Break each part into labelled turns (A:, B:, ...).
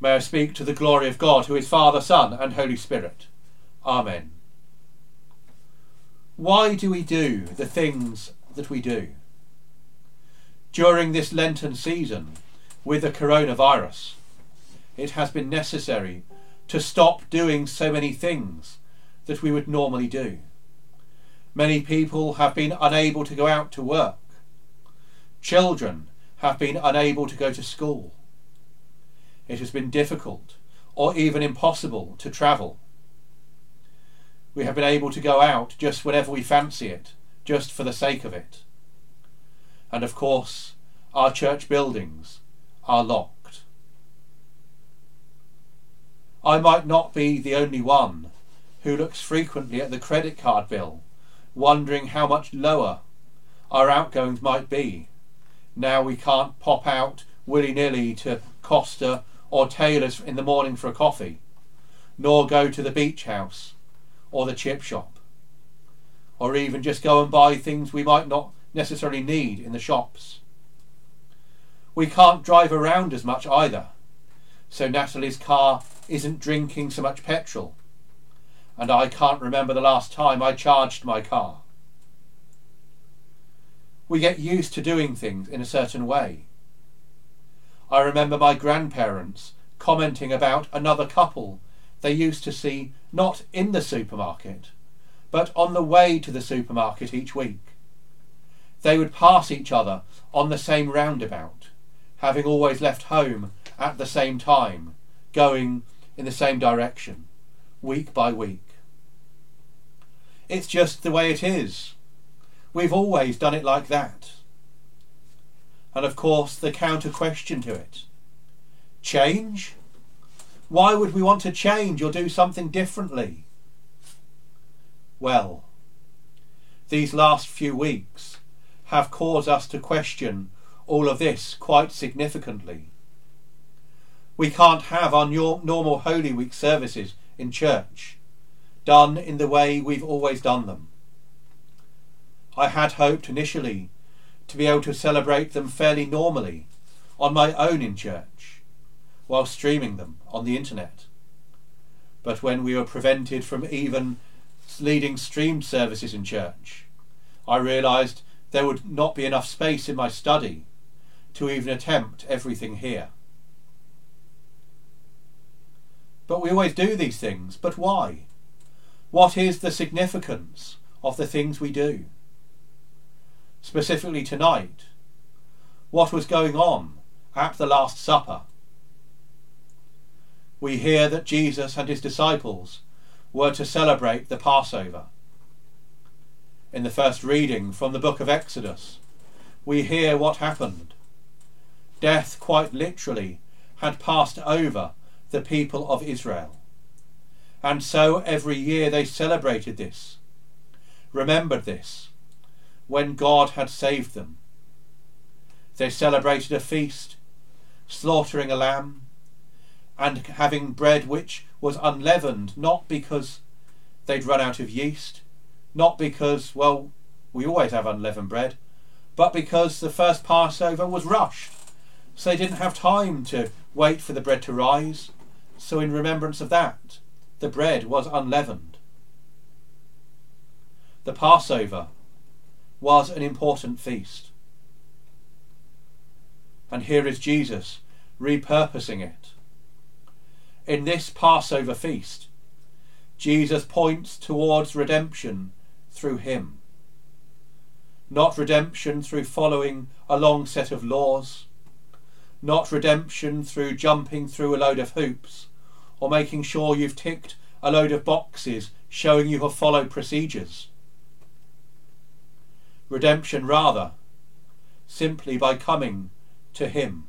A: May I speak to the glory of God, who is Father, Son, and Holy Spirit. Amen. Why do we do the things that we do? During this Lenten season, with the coronavirus, it has been necessary to stop doing so many things that we would normally do. Many people have been unable to go out to work. Children have been unable to go to school. It has been difficult or even impossible to travel. We have been able to go out just whenever we fancy it, just for the sake of it. And of course, our church buildings are locked. I might not be the only one who looks frequently at the credit card bill wondering how much lower our outgoings might be. Now we can't pop out willy nilly to Costa or tailors in the morning for a coffee, nor go to the beach house or the chip shop, or even just go and buy things we might not necessarily need in the shops. We can't drive around as much either, so Natalie's car isn't drinking so much petrol and I can't remember the last time I charged my car. We get used to doing things in a certain way. I remember my grandparents commenting about another couple they used to see not in the supermarket, but on the way to the supermarket each week. They would pass each other on the same roundabout, having always left home at the same time, going in the same direction, week by week. It's just the way it is. We've always done it like that. And of course, the counter question to it change? Why would we want to change or do something differently? Well, these last few weeks have caused us to question all of this quite significantly. We can't have our normal Holy Week services in church done in the way we've always done them. I had hoped initially to be able to celebrate them fairly normally on my own in church, while streaming them on the internet. But when we were prevented from even leading streamed services in church, I realised there would not be enough space in my study to even attempt everything here. But we always do these things, but why? What is the significance of the things we do? Specifically tonight, what was going on at the Last Supper? We hear that Jesus and his disciples were to celebrate the Passover. In the first reading from the book of Exodus, we hear what happened. Death, quite literally, had passed over the people of Israel. And so every year they celebrated this, remembered this, when God had saved them. They celebrated a feast, slaughtering a lamb, and having bread which was unleavened, not because they'd run out of yeast, not because, well, we always have unleavened bread, but because the first Passover was rushed. So they didn't have time to wait for the bread to rise. So, in remembrance of that, the bread was unleavened. The Passover was an important feast. And here is Jesus repurposing it. In this Passover feast, Jesus points towards redemption through him. Not redemption through following a long set of laws, not redemption through jumping through a load of hoops, or making sure you've ticked a load of boxes showing you have followed procedures. Redemption, rather, simply by coming to Him,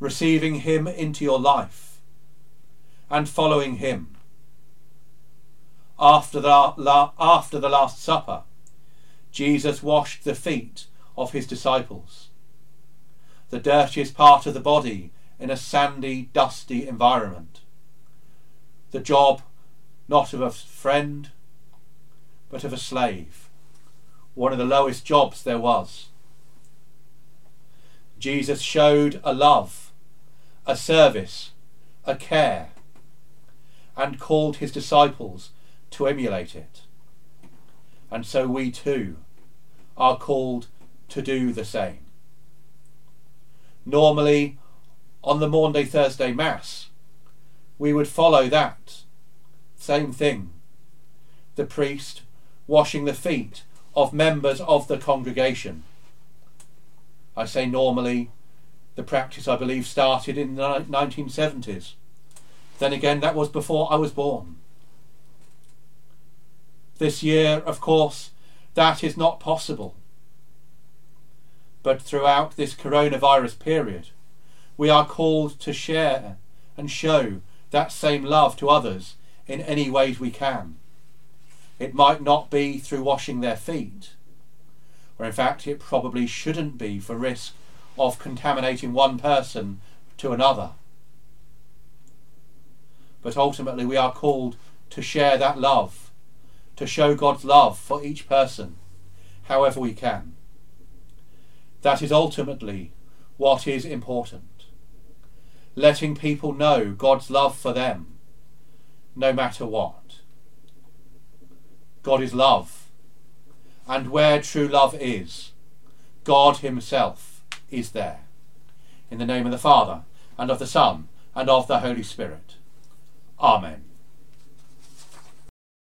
A: receiving Him into your life, and following Him. After the, after the Last Supper, Jesus washed the feet of His disciples. The dirtiest part of the body in a sandy, dusty environment. The job not of a friend, but of a slave, one of the lowest jobs there was. Jesus showed a love, a service a care and called his disciples to emulate it. And so we too are called to do the same. Normally, on the Maundy Thursday Mass, we would follow that same thing. The priest washing the feet of members of the congregation. I say normally, the practice I believe started in the 1970s. Then again, that was before I was born. This year, of course, that is not possible. But throughout this coronavirus period, we are called to share and show that same love to others in any ways we can. It might not be through washing their feet, or in fact it probably shouldn't be for risk of contaminating one person to another. But ultimately we are called to share that love, to show God's love for each person, however we can. That is ultimately what is important. Letting people know God's love for them, no matter what. God is love. And where true love is, God Himself is there. In the name of the Father, and of the Son, and of the Holy Spirit. Amen.